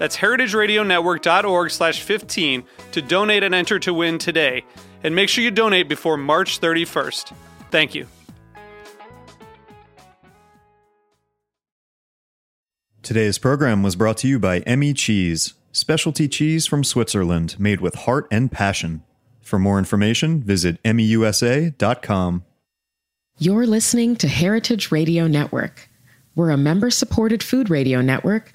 That's heritageradionetwork.org slash 15 to donate and enter to win today. And make sure you donate before March 31st. Thank you. Today's program was brought to you by Emmi Cheese, specialty cheese from Switzerland made with heart and passion. For more information, visit emmiusa.com. You're listening to Heritage Radio Network. We're a member supported food radio network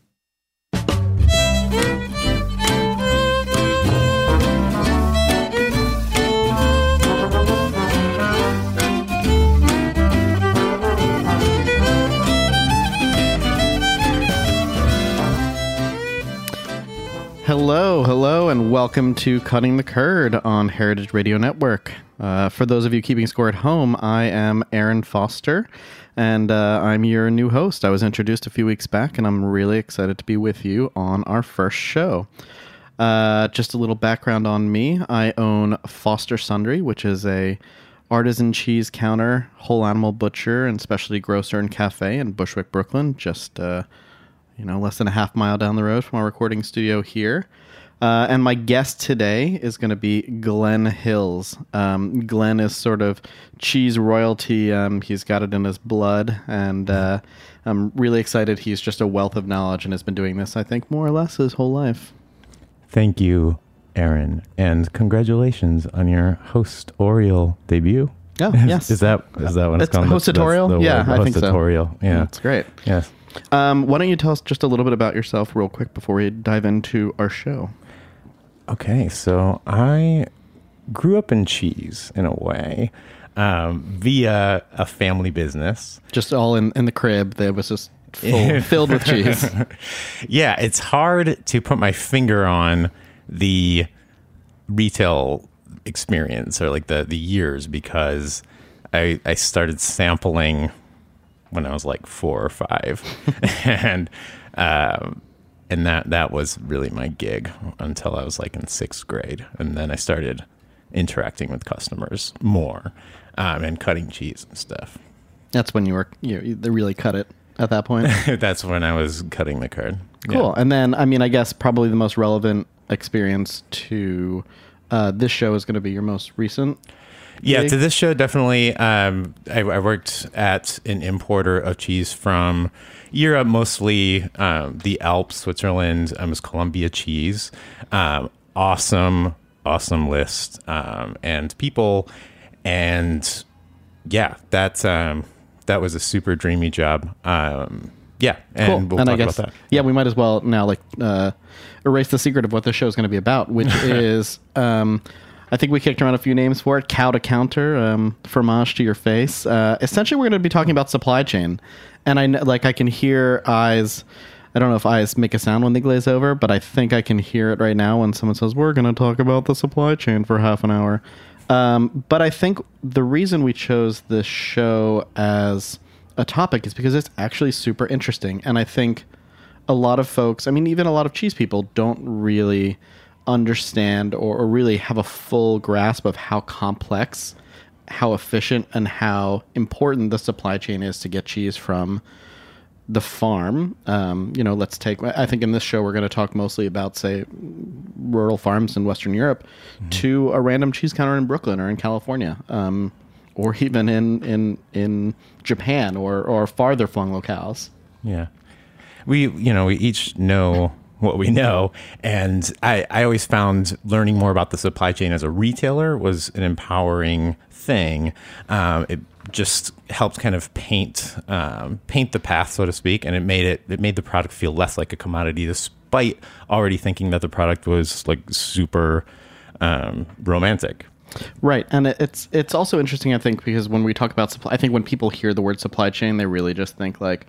Hello, hello, and welcome to Cutting the Curd on Heritage Radio Network. Uh, for those of you keeping score at home, I am Aaron Foster, and uh, I'm your new host. I was introduced a few weeks back, and I'm really excited to be with you on our first show. Uh, just a little background on me: I own Foster Sundry, which is a artisan cheese counter, whole animal butcher, and specialty grocer and cafe in Bushwick, Brooklyn. Just uh, you know, less than a half mile down the road from our recording studio here. Uh, and my guest today is going to be Glenn Hills. Um, Glenn is sort of cheese royalty. Um, he's got it in his blood, and uh, I'm really excited. He's just a wealth of knowledge and has been doing this, I think, more or less his whole life. Thank you, Aaron, and congratulations on your host Oriole debut. Oh, yes. is that is that what it's, It's called? That's- that's hostatorial? Yeah, word, I think so. hostatorial. Yeah, That's great. Yes. Um, why don't you tell us just a little bit about yourself, real quick, before we dive into our show? Okay, so I grew up in cheese in a way um, via a family business. Just all in, in the crib. That was just full, filled with cheese. yeah, it's hard to put my finger on the retail experience or like the the years because I I started sampling when I was like four or five, and um, and that that was really my gig until I was like in sixth grade, and then I started interacting with customers more um, and cutting cheese and stuff. That's when you were you, they really cut it at that point. That's when I was cutting the curd. Yeah. Cool. And then, I mean, I guess probably the most relevant experience to uh, this show is going to be your most recent. Yeah, to this show, definitely. Um, I, I worked at an importer of cheese from Europe, mostly um, the Alps, Switzerland. Um, it was Columbia cheese. Um, awesome, awesome list um, and people, and yeah, that um, that was a super dreamy job. Um, yeah, and cool. we'll and talk guess, about that. yeah, we might as well now like uh, erase the secret of what the show is going to be about, which is, um, I think we kicked around a few names for it: cow to counter, um, fromage to your face. Uh, essentially, we're going to be talking about supply chain, and I like I can hear eyes. I don't know if eyes make a sound when they glaze over, but I think I can hear it right now when someone says, We're going to talk about the supply chain for half an hour. Um, but I think the reason we chose this show as a topic is because it's actually super interesting. And I think a lot of folks, I mean, even a lot of cheese people, don't really understand or, or really have a full grasp of how complex, how efficient, and how important the supply chain is to get cheese from the farm. Um, you know, let's take. I think in this show we're going to talk mostly about, say, rural farms in Western Europe, to a random cheese counter in Brooklyn or in California, um, or even in in in Japan or or farther flung locales. Yeah. We, you know, we each know what we know. And I, I always found learning more about the supply chain as a retailer was an empowering thing. Um, it just helped kind of paint um, paint the path, so to speak, and it made it it made the product feel less like a commodity, despite already thinking that the product was like super um, romantic. Right, and it's it's also interesting, I think, because when we talk about supply, I think when people hear the word supply chain, they really just think like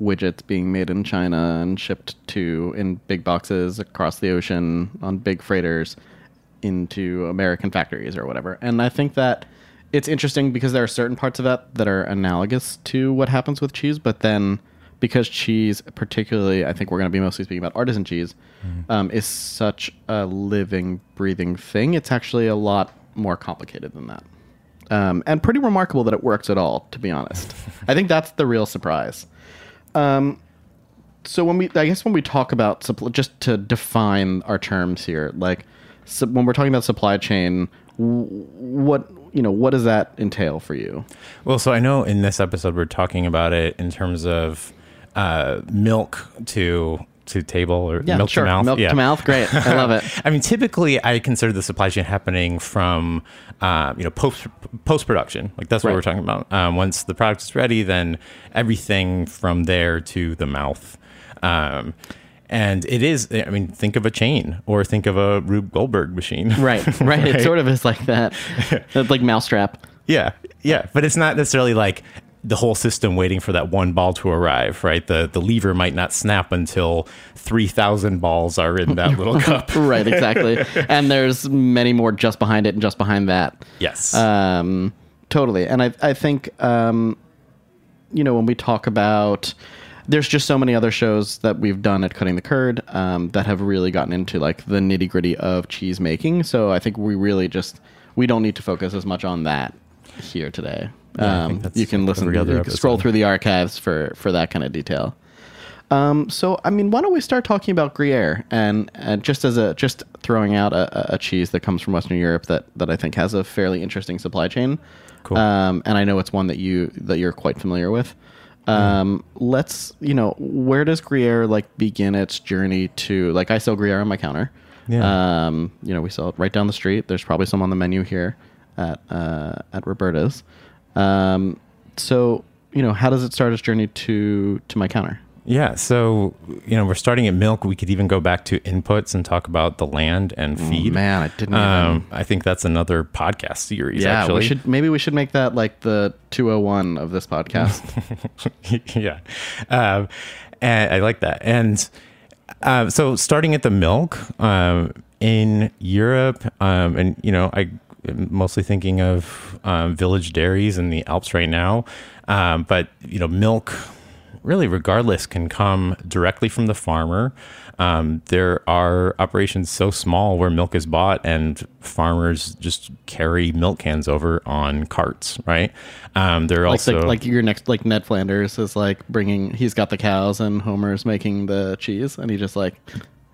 widgets being made in China and shipped to in big boxes across the ocean on big freighters into American factories or whatever. And I think that it's interesting because there are certain parts of that that are analogous to what happens with cheese, but then because cheese, particularly, I think we're going to be mostly speaking about artisan cheese, um, is such a living, breathing thing. It's actually a lot more complicated than that, um, and pretty remarkable that it works at all. To be honest, I think that's the real surprise. Um, so when we, I guess, when we talk about supply, just to define our terms here, like so when we're talking about supply chain, what you know, what does that entail for you? Well, so I know in this episode we're talking about it in terms of uh, milk to to table or milk sure. to mouth. Milk Yeah. to mouth, great. I love it. I mean, typically, I consider the supply chain happening from, uh, you know, post post production. Like that's what Right. we're talking about. Um, once the product is ready, then everything from there to the mouth. Um, and it is. I mean, think of a chain, or think of a Rube Goldberg machine. Right, right. It sort of is like that. It's like mousetrap. Yeah, yeah, but it's not necessarily like the whole system waiting for that one ball to arrive, right? The the lever might not snap until three thousand balls are in that little cup. right, exactly. and there's many more just behind it and just behind that. Yes. Um, totally. And I, I think, um, you know, when we talk about, there's just so many other shows that we've done at Cutting the Curd um, that have really gotten into like the nitty gritty of cheese making. So I think we really just we don't need to focus as much on that here today. Yeah, um, you can listen, you can scroll through the archives for for that kind of detail. Um, so I mean, why don't we start talking about Gruyere and, and just as a just throwing out a, a- cheese that comes from Western Europe that that I think has a fairly interesting supply chain. Cool. Um, and I know it's one that you that you're quite familiar with. Um, Let's you know where does Gruyere like begin its journey to like I sell Gruyere on my counter. Yeah. Um, you know we sell it right down the street. There's probably some on the menu here at uh, at Roberta's. Um, so you know how does it start its journey to to my counter? Yeah, so you know we're starting at milk. We could even go back to inputs and talk about the land and feed. Oh, man, I didn't even- Um, I think that's another podcast series. Yeah, actually. we should maybe we should make that like the 201 of this podcast. yeah, um, and I like that. And uh, so, starting at the milk um, in Europe, um, and you know, I mostly thinking of um, village dairies in the Alps right now, um, but you know, milk. Really, regardless, can come directly from the farmer. Um, there are operations so small where milk is bought and farmers just carry milk cans over on carts, right? Um, there are like also the, like your next like Ned Flanders is like bringing he's got the cows and Homer's making the cheese and he just like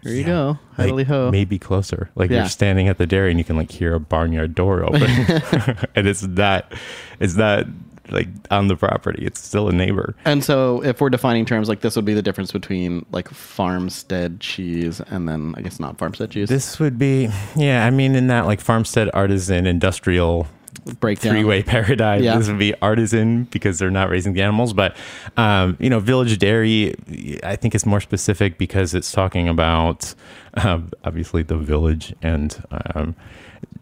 here you go, like, ho. maybe closer. Like Yeah. you're standing at the dairy and you can like hear a barnyard door open, and it's that it's that like on the property. It's still a neighbor. And so if we're defining terms like this would be the difference between like farmstead cheese and then I guess not farmstead cheese. This would be yeah. I mean, in that like farmstead, artisan, industrial breakdown. three way paradigm. Yeah. This would be artisan because they're not raising the animals. But, um, you know, village dairy, I think it's more specific because it's talking about um, obviously the village and, um,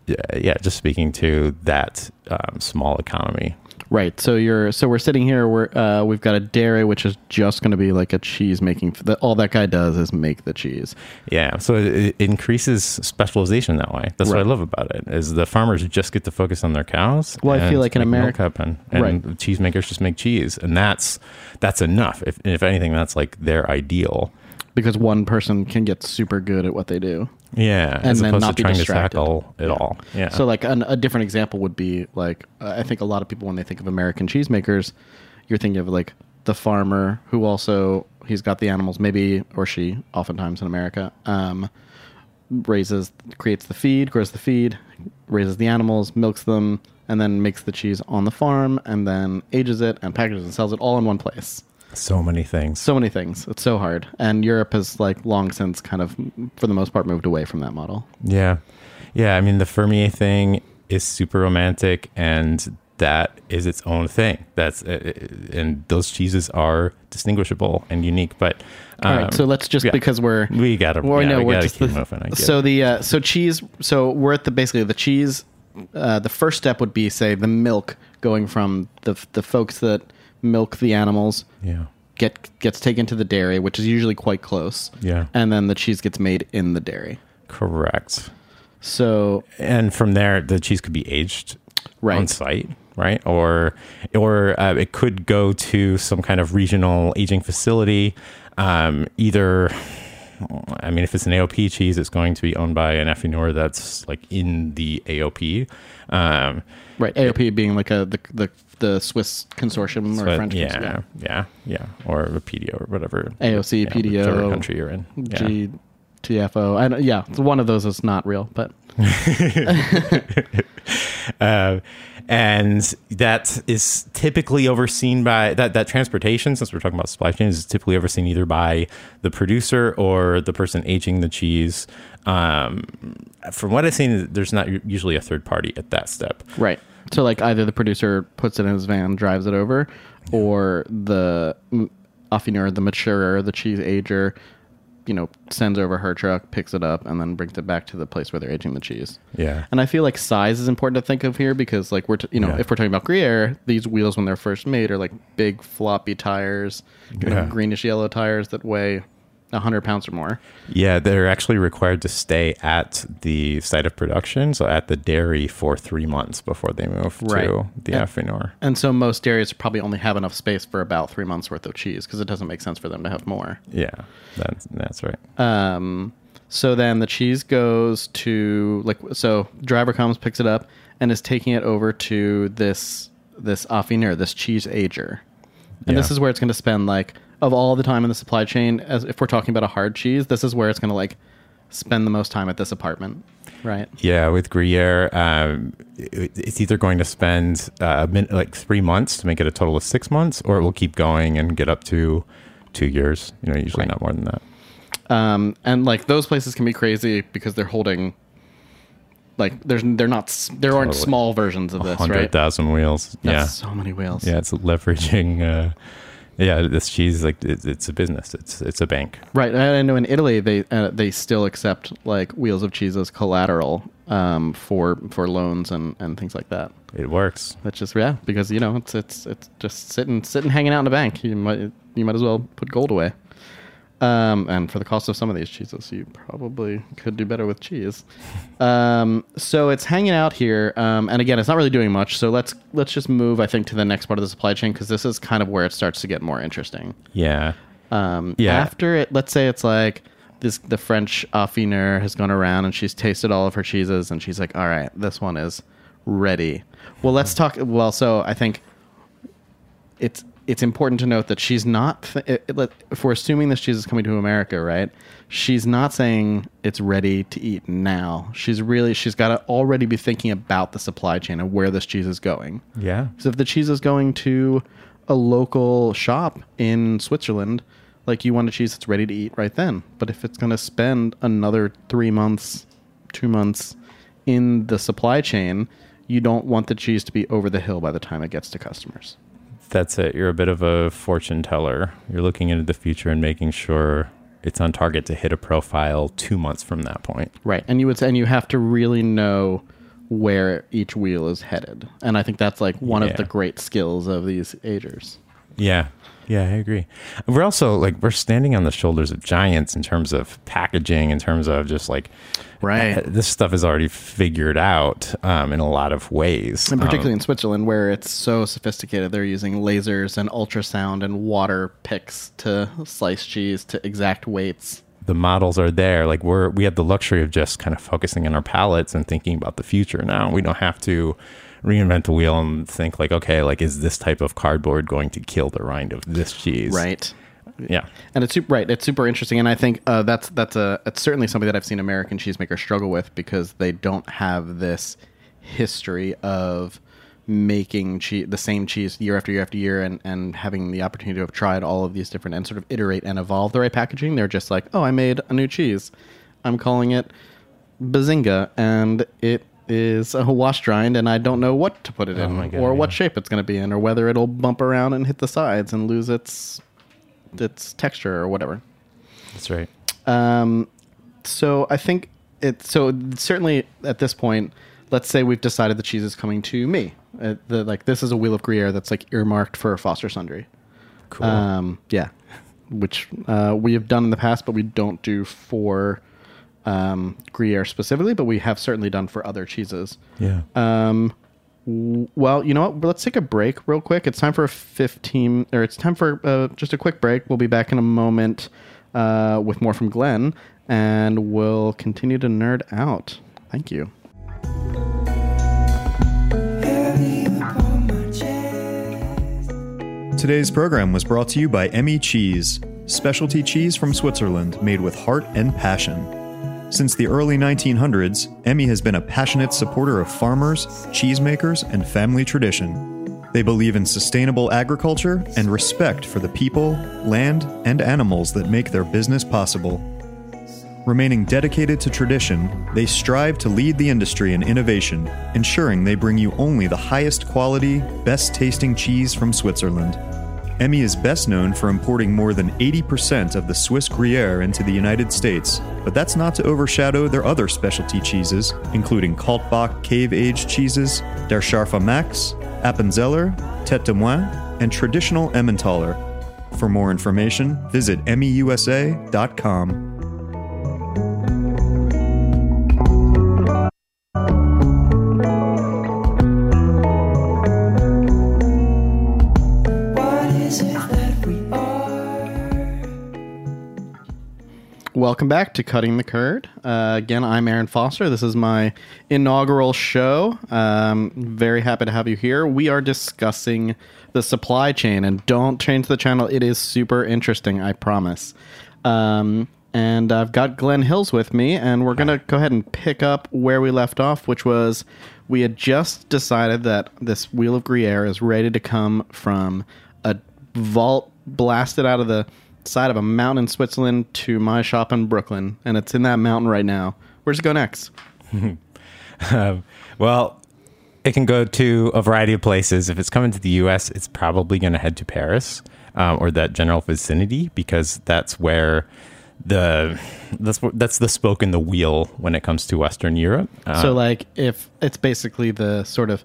yeah, yeah, just speaking to that um, small economy. Right. So you're so we're sitting here. We're uh, we've got a dairy which is just going to be like a cheese making. The, all that guy does is make the cheese. Yeah, so it, it increases specialization that way. That's what I love about it. Is the farmers just get to focus on their cows. Well, I feel like in America- happen, and Right. cheesemakers just make cheese, and that's that's enough. If if anything, that's like their ideal. because one person can get super good at what they do. Yeah, And as then opposed not to be trying distracted. to tackle it all. Yeah. So like an, a different example would be like uh, I think a lot of people when they think of American cheesemakers, you're thinking of like the farmer who also he's got the animals, maybe or she, oftentimes in America, um, raises, creates the feed, grows the feed, raises the animals, milks them, and then makes the cheese on the farm, and then ages it and packages and sells it all in one place. So many things. So many things. It's so hard, and Europe has like long since kind of, for the most part, moved away from that model. Yeah. Yeah. I mean, the Fermier thing is super romantic and that is its own thing. That's, uh, and those cheeses are distinguishable and unique. But, All right, um, so let's just yeah. because we're we gotta, Well, yeah, no, we we're gotta just keep the- moving. So it. the uh, so cheese. So we're at the basically the cheese. Uh, the first step would be say the milk going from the the folks that milk the animals yeah. get gets taken to the dairy, which is usually quite close. Yeah. and then the cheese gets made in the dairy. Correct. So and from there the cheese could be aged Right. on site right or or uh, it could go to some kind of regional aging facility um, either i mean if it's an aop cheese it's going to be owned by an affineur that's like in the aop um, right, AOP being like a the the, the Swiss consortium or but French yeah, consortium. yeah yeah or a pdo or whatever AOC, you know, whichever PDO, country you're in yeah. G. TFO. I don't, yeah, one of those is not real, but uh, and that is typically overseen by that that transportation since we're talking about supply chains is typically overseen either by the producer or the person aging the cheese um, from what i've seen there's not usually a third party at that step Right. So like either the producer puts it in his van, drives it over, or the affineur, the maturer, the cheese ager, you know, sends over her truck, picks it up, and then brings it back to the place where they're aging the cheese. yeah And I feel like size is important to think of here because, like, we're t- you know, Yeah. if we're talking about Gruyere, these wheels when they're first made are like big floppy tires, you know, Yeah. greenish yellow tires that weigh hundred pounds or more. yeah they're actually required to stay at the site of production so at the dairy for three months before they move Right. to the And- affineur And so most dairies probably only have enough space for about three months worth of cheese because it doesn't make sense for them to have more. yeah that's that's right Um, so then the cheese goes to like so driver comes picks it up and is taking it over to this this affineur, this cheese ager, and this is where it's going to spend like of all the time in the supply chain. As if we're talking about a hard cheese, this is where it's going to like spend the most time at this apartment, right? Yeah, with Gruyere, um, it- it's either going to spend uh, min- like three months to make it a total of six months, or it will keep going and get up to two years. You know, usually Right. not more than that. Um, and like those places can be crazy because they're holding. Like there's they're not there aren't Totally. small versions of this Hundred right. thousand wheels. That's yeah, so many wheels. yeah, it's leveraging. Uh, yeah, this cheese like it's, it's a business. It's it's a bank. Right. I I know in Italy they uh, they still accept like wheels of cheese as collateral um, for for loans and, and things like that. It works. That's just yeah, because you know it's it's it's just sitting sitting hanging out in a bank. You might you might as well put gold away. Um, and for the cost of some of these cheeses, you probably could do better with cheese. Um, so it's hanging out here, um, and again, it's not really doing much. So let's let's just move, I think, to the next part of the supply chain because this is kind of where it starts to get more interesting. Yeah, Um, Yeah. After it, let's say it's like this: the French affineur has gone around and she's tasted all of her cheeses, and she's like, "All right, this one is ready." Well, let's talk. Well, so I think it's it's important to note that she's not. Th- it, it- if we're assuming this cheese is coming to America, right? She's not saying it's ready to eat now. She's really she's got to already be thinking about the supply chain and where this cheese is going. yeah, So if the cheese is going to a local shop in Switzerland, like you want a cheese that's ready to eat right then. But if it's going to spend another three months, two months in the supply chain, you don't want the cheese to be over the hill by the time it gets to customers. That's it. You're a bit of a fortune teller. You're looking into the future and making sure it's on target to hit a profile two months from that point. Right. And you would and you have to really know where each wheel is headed. And I think that's like one of the great skills of these agers. Yeah. Yeah, I agree. We're also like we're standing on the shoulders of giants in terms of packaging, in terms of just like Right. uh, This stuff is already figured out um, in a lot of ways. And particularly Um, in Switzerland, where it's so sophisticated, they're using lasers and ultrasound and water picks to slice cheese to exact weights. the models are there. Like we're we have the luxury of just kind of focusing on our palettes and thinking about the future now. We don't have to reinvent the wheel and think like, okay, like is this type of cardboard going to kill the rind of this cheese? Right. Yeah. And it's super, right. It's super interesting, and I think uh, that's that's a it's certainly something that I've seen American cheesemakers struggle with because they don't have this history of making cheese the same cheese year after year after year, and and having the opportunity to have tried all of these different and sort of iterate and evolve the right packaging. They're just like, oh, I made a new cheese. I'm calling it Bazinga, and it is a washed rind, and I don't know what to put it in, my God, or what shape it's going to be in, or whether it'll bump around and hit the sides and lose its its texture or whatever. That's right. Um, so I think it. So certainly at this point, let's say we've decided the cheese is coming to me. Uh, the, like this is a wheel of Gruyere that's like earmarked for Foster Sundry. Cool. Um, yeah, which uh, we have done in the past, but we don't do for um, Gruyere specifically. But we have certainly done for other cheeses. yeah. Um, w- well, you know what? Let's take a break real quick. It's time for a 15, or it's time for uh, just a quick break. We'll be back in a moment uh, with more from Glenn, and we'll continue to nerd out. Thank you. Today's program was brought to you by Emmi Cheese, specialty cheese from Switzerland made with heart and passion. Since the early 1900s, Emmi has been a passionate supporter of farmers, cheesemakers, and family tradition. They believe in sustainable agriculture and respect for the people, land, and animals that make their business possible. Remaining dedicated to tradition, they strive to lead the industry in innovation, ensuring they bring you only the highest quality, best tasting cheese from Switzerland. Emmi is best known for importing more than 80% of the Swiss Gruyere into the United States, but that's not to overshadow their other specialty cheeses, including Kaltbach cave aged cheeses, Der Scharfe Max, Appenzeller, Tete de Moine, and traditional Emmentaler. For more information, visit emmiusa.com. Welcome back to Cutting the Curd. Uh, again, I'm Aaron Foster. This is my inaugural show. Um, very happy to have you here. We are discussing the supply chain, and don't change the channel. It is super interesting, I promise. Um, and I've got Glenn Hills with me, and we're going to go ahead and pick up where we left off, which was we had just decided that this Wheel of Gruyere is ready to come from a vault blasted out of the side of a mountain in Switzerland to my shop in Brooklyn, and it's in that mountain right now. Where's it go next? Um, well, it can go to a variety of places. If it's coming to the U.S., it's probably going to head to Paris um, or that general vicinity because that's where the that's that's the spoke in the wheel when it comes to Western Europe. Uh, so, like, if it's basically the sort of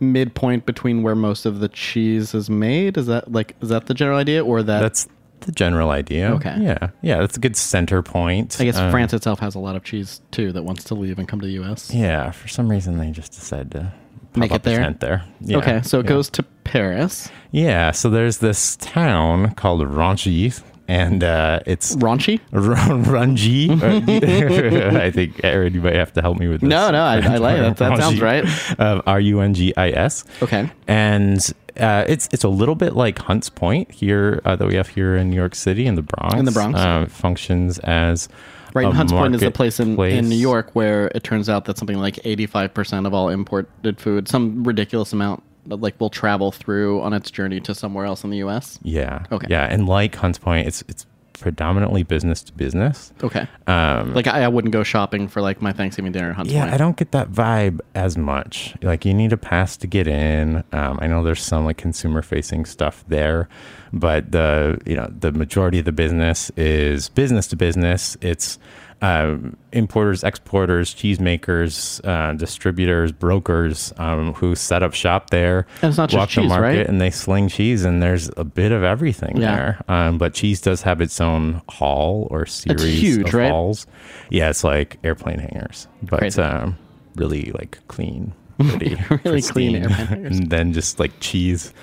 midpoint between where most of the cheese is made, is that like is that the general idea, or that that's the general idea. Okay. Yeah, yeah, that's a good center point. I guess Um, France itself has a lot of cheese too that wants to leave and come to the U.S. Yeah, for some reason they just decided to pop Make it there? tent there. Yeah, okay, so it yeah. goes to Paris. Yeah, so there's this town called Ranchy, and uh, it's Raunchy? Ranji. I think Aaron, you might have to help me with this. No, no, I, I like that. That sounds right. Um, R U N G I S. Okay. And uh, it's it's a little bit like Hunts Point here uh, that we have here in New York City in the Bronx. In the Bronx. um, functions as Right, Hunts Point is the place in, in. New York where it turns out that something like 85% of all imported food, some ridiculous amount, like will travel through on its journey to somewhere else in the U.S. Yeah. Okay. Yeah, and like Hunts Point, it's it's predominantly business to business. Okay. Um, Like I, I wouldn't go shopping for like my Thanksgiving dinner at Hunts Yeah, Point. I don't get that vibe as much. Like you need a pass to get in. Um, I know there's some like consumer facing stuff there, but the you know the majority of the business is business to business. It's um, importers, exporters, cheesemakers, uh, distributors, brokers um, who set up shop there. And it's not just walk the cheese, market right? And they sling cheese, and there's a bit of everything Yeah. there. Um, but cheese does have its own hall or series huge, of right? halls. Yeah, it's like airplane hangars, but um, really like clean, pretty, Really clean pristine. airplane hangars. and then just like cheese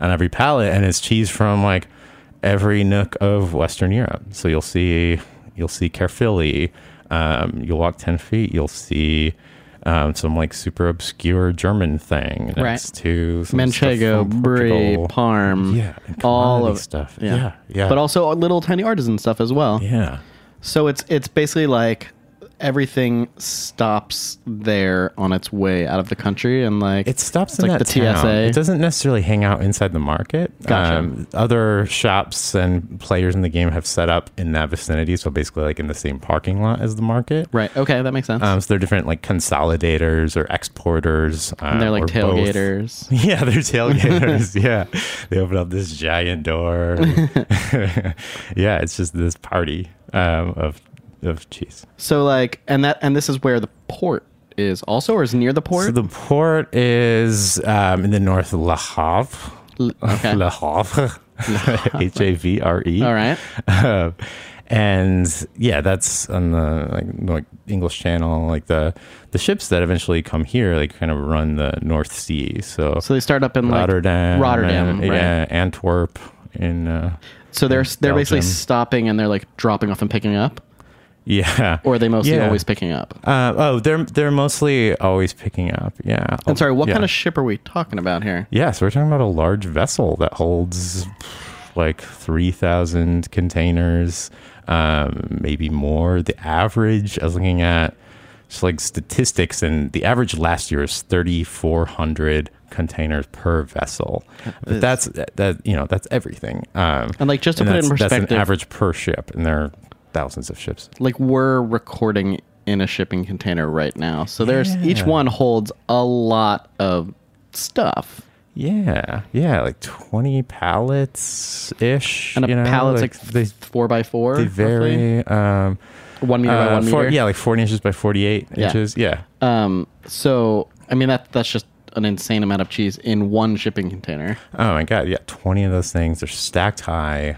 on every pallet, and it's cheese from like every nook of Western Europe. So you'll see, you'll see Caerphilly. Um, you'll walk ten feet, you'll see um, some like super obscure German thing Right. next to some Manchego, Brie, Parm, Yeah, all of stuff. Yeah. Yeah, yeah. But also little tiny artisan stuff as well. yeah. So it's it's basically like everything stops there on its way out of the country and like It stops in like that the town. TSA. It doesn't necessarily hang out inside the market. Um, Gotcha. other shops and players in the game have set up in that vicinity, so basically like in the same parking lot as the market. Right. Okay, that makes sense. Um, so they're different like consolidators or exporters. Um, and they're like or both. tailgaters. Yeah, they're tailgaters. yeah, they open up this giant door. yeah, it's just this party um, of of cheese. So like and that and this is where the port is also or is near the port? So the port is um, in the north Le Havre. L- okay. Le Havre. H A V R E. All right. Uh, and yeah, that's on the like, like English Channel. Like the the ships that eventually come here, like kind of run the North Sea. So, So they start up in like Rotterdam, Rotterdam, and, right. yeah, Antwerp. In uh, So they're they're basically stopping and they're like dropping off and picking up, yeah, or are they mostly Yeah. always picking up? Uh, oh, they're they're mostly always picking up. Yeah. I'm sorry, what Yeah. kind of ship are we talking about here? Yeah, so we're talking about a large vessel that holds like 3,000 containers, um, maybe more. The average, I was looking at just like statistics, and the average last year is 3,400 containers per vessel. But that's that you know that's everything. Um, And like just to put it in that's, that's perspective, an average per ship, and there are thousands of ships. like we're recording in a shipping container right now. So there's each one holds a lot of stuff. Yeah, yeah, like 20 pallets ish. And a you know, pallet's like, they four by four. they vary. Um, one meter by uh, one four- meter. yeah, like 40 inches by 48 Yeah. inches. Yeah. Um. So I mean that that's just an insane amount of cheese in one shipping container. Oh my god. Yeah, 20 of those things. They're stacked high.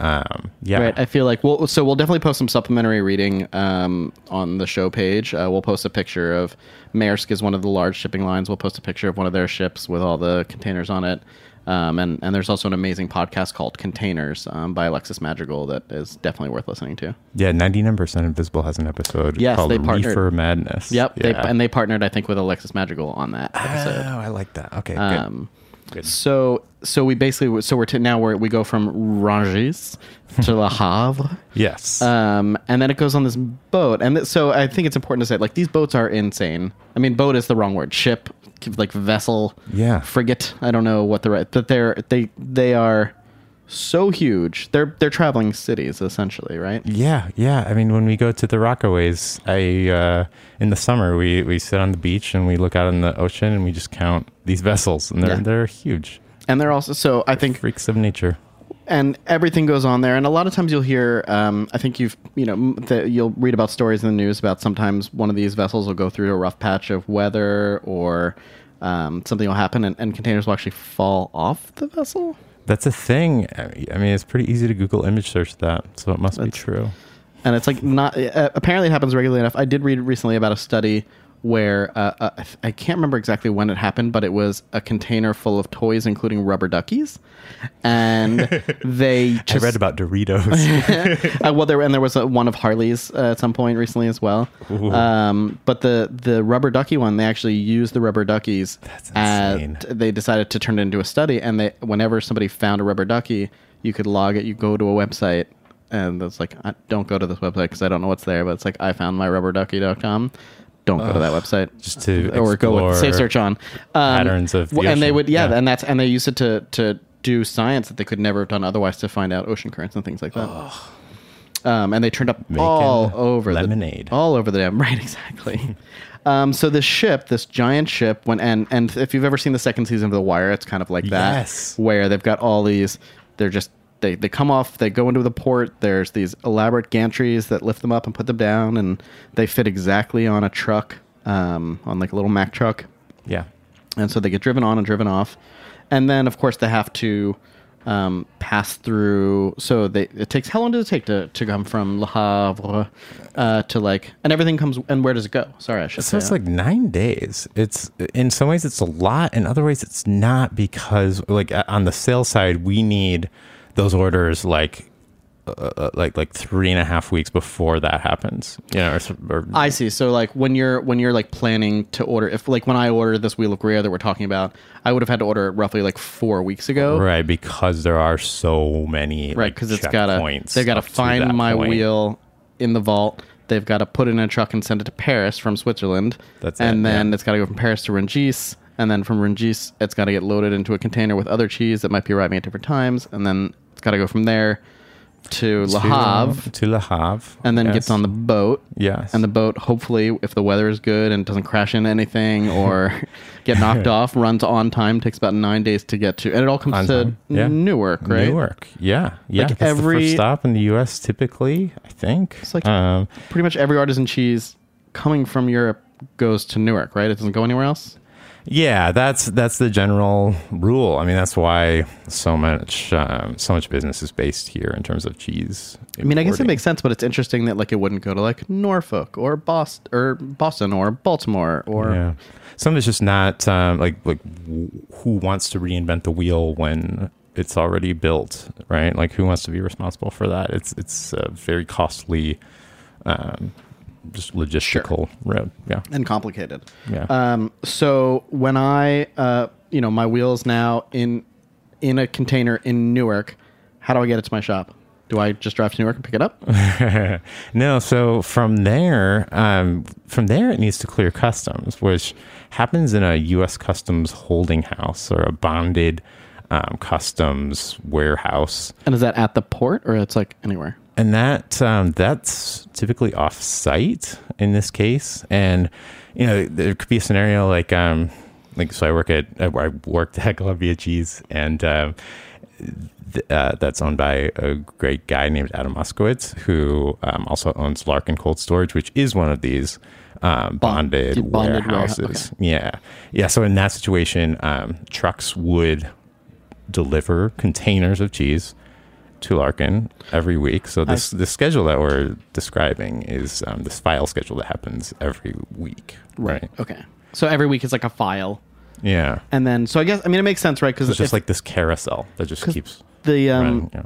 Um, yeah. Right. I feel like we'll so we'll definitely post some supplementary reading um, on the show page. Uh, we'll post a picture of Maersk is one of the large shipping lines. We'll post a picture of one of their ships with all the containers on it. Um, and and there's also an amazing podcast called Containers um, by Alexis Madrigal that is definitely worth listening to. yeah, 99% Invisible has an episode Yes, called they partnered. Reefer Madness. Yep. They, and they partnered, I think, with Alexis Madrigal on that episode. Oh, I like that. Okay. Um, Good. So so we basically so we're to now where we go from Rungis to Le Havre. yes. Um, and then it goes on this boat, and th- so I think it's important to say like these boats are insane. I mean, boat is the wrong word. Ship, like vessel, Yeah. frigate. I don't know what the right, but they're they they are so huge. They're they're traveling cities essentially, right? Yeah, yeah. I mean, when we go to the Rockaways, I uh, in the summer we we sit on the beach and we look out in the ocean and we just count these vessels, and they're Yeah. they're huge And they're also so I think freaks of nature. and everything goes on there. And a lot of times you'll hear, um, I think you've, you know, the, you'll read about stories in the news about sometimes one of these vessels will go through a rough patch of weather or um, something will happen and, and containers will actually fall off the vessel. That's a thing. I mean, it's pretty easy to Google image search that, so it must be true. And it's like not, uh, apparently it happens regularly enough. I did read recently about a study where uh, uh, I can't remember exactly when it happened, but it was a container full of toys, including rubber duckies. And they I read about Doritos. uh, well, there and there was a, one of Harley's uh, at some point recently as well. Um, but the the rubber ducky one, they actually used the rubber duckies. That's insane. they decided to turn it into a study, and they whenever somebody found a rubber ducky, you could log it. You go to a website, and it's like, I, don't go to this website because I don't know what's there. But it's like I found my rubberducky.com. Don't go to that website. just to or go with save search on um, patterns of the and they ocean. would yeah, and that's and they use it to to do science that they could never have done otherwise to find out ocean currents and things like that. Um, and they turned up Making all over the lemonade. the all over the dam. Right, exactly. um, so this ship, this giant ship, when and and if you've ever seen the second season of The Wire, it's kind of like that, Yes. where they've got all these. They're just they they come off, they go into the port. There's these elaborate gantries that lift them up and put them down, and they fit exactly on a truck, um, on like a little Mack truck yeah. and so they get driven on and driven off and then of course they have to um, pass through so they it takes how long does it take to, to come from le havre uh, to like and everything comes and where does it go sorry i should So say it's that. like nine days. It's in some ways it's a lot, in other ways it's not because like on the sales side we need those orders like uh, uh, like like three and a half weeks before that happens. You know, or, or I see. So like when you're when you're like planning to order, if like when I ordered this wheel of Gruyere that we're talking about, I would have had to order it roughly like four weeks ago. right because there are so many right like, because it's got to they've got to find my point. wheel in the vault they've got to put it in a truck and send it to paris from switzerland That's and it, then yeah. it's got to go from paris to rungis and then from rungis it's got to get loaded into a container with other cheese that might be arriving at different times and then it's got to go from there to Le to, Havre to Le Havre, and then yes. gets on the boat yes, and the boat hopefully if the weather is good and doesn't crash into anything or get knocked off runs on time takes about nine days to get to and it all comes On to yeah. newark right Newark, yeah, yeah. Like every- first stop in the U.S. Typically, I think. It's like- um, pretty much every artisan cheese coming from Europe goes to Newark, right? It doesn't go anywhere else. Yeah, that's that's the general rule. I mean, that's why so much um, so much business is based here in terms of cheese. I mean, I guess it makes sense, but it's interesting that like it wouldn't go to like Norfolk or Boston or Boston or Baltimore or Yeah, some of it's just not um, like like w- who wants to reinvent the wheel when it's already built, right? Like who wants to be responsible for that? It's it's a very costly, um, just logistical road. Yeah, and complicated. yeah. Um, so when I, uh, you know, my wheels now in in a container in Newark, how do I get it to my shop? Do I just drive to Newark and pick it up? no, so from there, um, from there, it needs to clear customs, which happens in a U.S. Customs holding house or a bonded um, customs warehouse, and is that at the port or it's like anywhere? And that um, that's typically off-site in this case. And you know, there could be a scenario like, um, like so I work at I worked at Columbia Cheese, and um, th- uh, that's owned by a great guy named Adam Moskowitz, who um, also owns Larkin Cold Storage, which is one of these um, Bond- bonded, bonded warehouse- warehouses. Yeah, yeah. So in that situation, um, trucks would deliver containers of cheese to Larkin every week. So this the schedule that we're describing is um, this file schedule that happens every week, right? Okay. So every week is like a file, Yeah. and then so I guess I mean it makes sense, right? Because It's just like this carousel that just keeps the um, running. Yeah.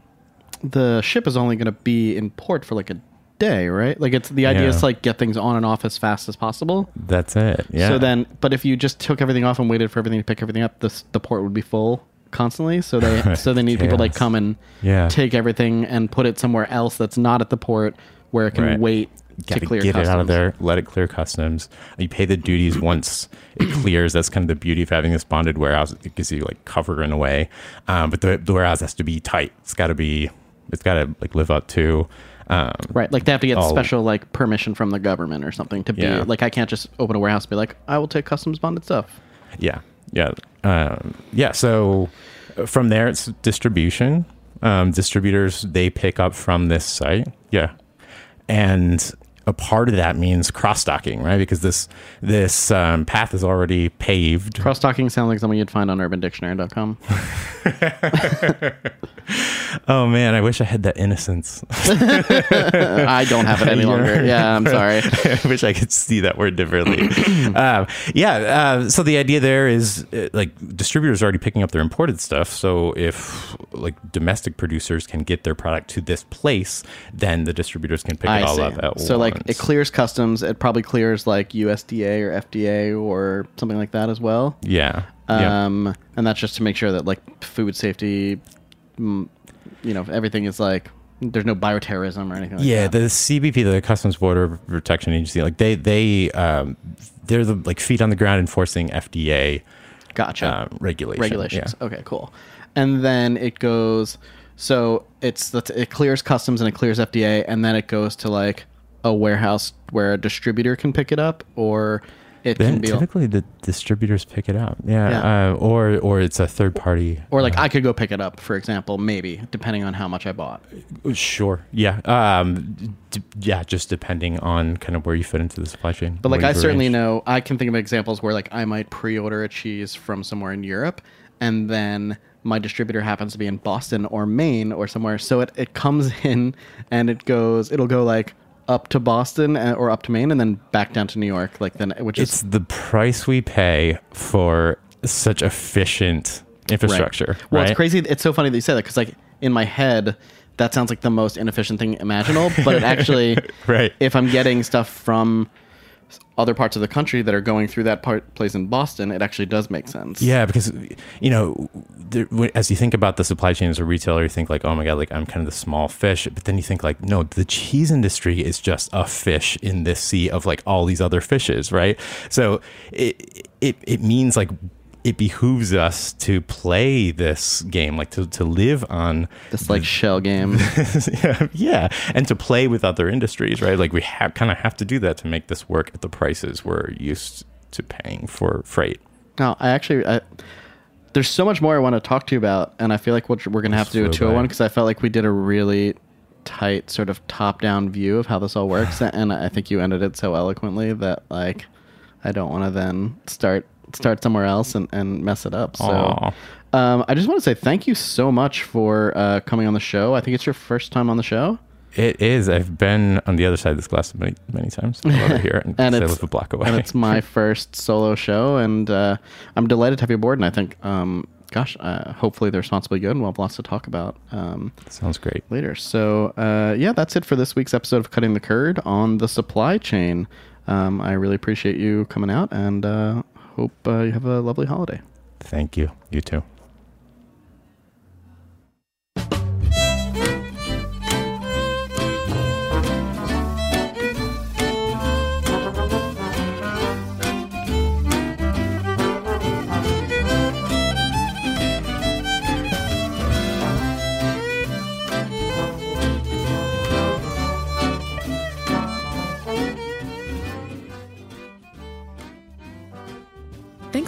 the ship is only going to be in port for like a day, right? Like it's the idea Yeah. is to like get things on and off as fast as possible. That's it. Yeah. So then, but if you just took everything off and waited for everything to pick everything up, the the port would be full constantly. So they so they need people to like come and Yeah. take everything and put it somewhere else that's not at the port where it can Right. wait Gotta to clear get customs. it out of there, let it clear customs. You pay the duties once it clears. That's kind of the beauty of having this bonded warehouse. It gives you like cover in a way, um, but the, the warehouse has to be tight. It's got to be. It's got to like live up to. Um, Right, like they have to get special like permission from the government or something to be Yeah. like I can't just open a warehouse and be like I will take customs bonded stuff. Yeah, yeah, um, yeah. So uh, from there, it's distribution. Um, distributors they pick up from this site. Yeah, and a part of that means cross stocking, right? Because this this um, path is already paved. Cross talking sounds like something you'd find on UrbanDictionary.com. Oh man, I wish I had that innocence. I don't have it any longer. Yeah, I'm sorry. I wish I could see that word differently. um, yeah. Uh, so the idea there is uh, like distributors are already picking up their imported stuff. So if like domestic producers can get their product to this place, then the distributors can pick it all see. up at so like it clears customs. It probably clears like USDA or FDA or something like that as well. Yeah. Um, and that's just to make sure that like food safety, mm, you know, everything is like there's no bioterrorism or anything. like yeah, that. the CBP, the Customs Border Protection Agency, like they they um, they're the like feet on the ground enforcing FDA gotcha. um, regulation. regulations. Yeah. Okay, cool. And then it goes. So it's that's- it clears customs and it clears FDA, and then it goes to like a warehouse where a distributor can pick it up, or it Then can be, typically the distributors pick it up. Yeah. Yeah. Uh, or or it's a third party. or like I could go pick it up, for example, maybe depending on how much I bought. Sure. Yeah. Um. D- yeah. Just depending on kind of where you fit into the supply chain. But like I certainly arranged. know I can think of examples where like I might pre-order a cheese from somewhere in Europe and then my distributor happens to be in Boston or Maine or somewhere so it, it comes in and it goes it'll go like up to Boston uh, or up to Maine and then back down to New York like then which It's is the price we pay for such efficient infrastructure. Well, right? it's crazy. It's so funny that you say that because, like, in my head, that sounds like the most inefficient thing imaginable, but it actually, Right. if I'm getting stuff from other parts of the country that are going through that part place in Boston, it actually does make sense. Yeah, because you know, there, as you think about the supply chain as a retailer, you think like, oh my god, like I'm kind of the small fish. But then you think like, no, the cheese industry is just a fish in this sea of like all these other fishes, right? So it it it means like it behooves us to play this game, like to to live on This like shell game. yeah, yeah, and to play with other industries, right? Like we have kind of have to do that to make this work at the prices we're used to paying for freight. No, I actually, I, there's so much more I want to talk to you about, and I feel like what we're gonna have to do a So 201 because I felt like we did a really tight sort of top-down view of how this all works, and I think you ended it so eloquently that like I don't want to then start start somewhere else and, and mess it up. So. Um, I just want to say thank you so much for uh, coming on the show. I think it's your first time on the show. It is. I've been on the other side of this glass many, many times. I love it here, and, and I it's live a block away. and it's my first solo show, and uh, I'm delighted to have you aboard. And I think, um, gosh, uh, hopefully they're responsibly good, and we'll have lots to talk about um, Sounds great. later. So uh, yeah, that's it for this week's episode of Cutting the Curd on the supply chain. Um, I really appreciate you coming out, and uh, hope uh, you have a lovely holiday. Thank you. You too.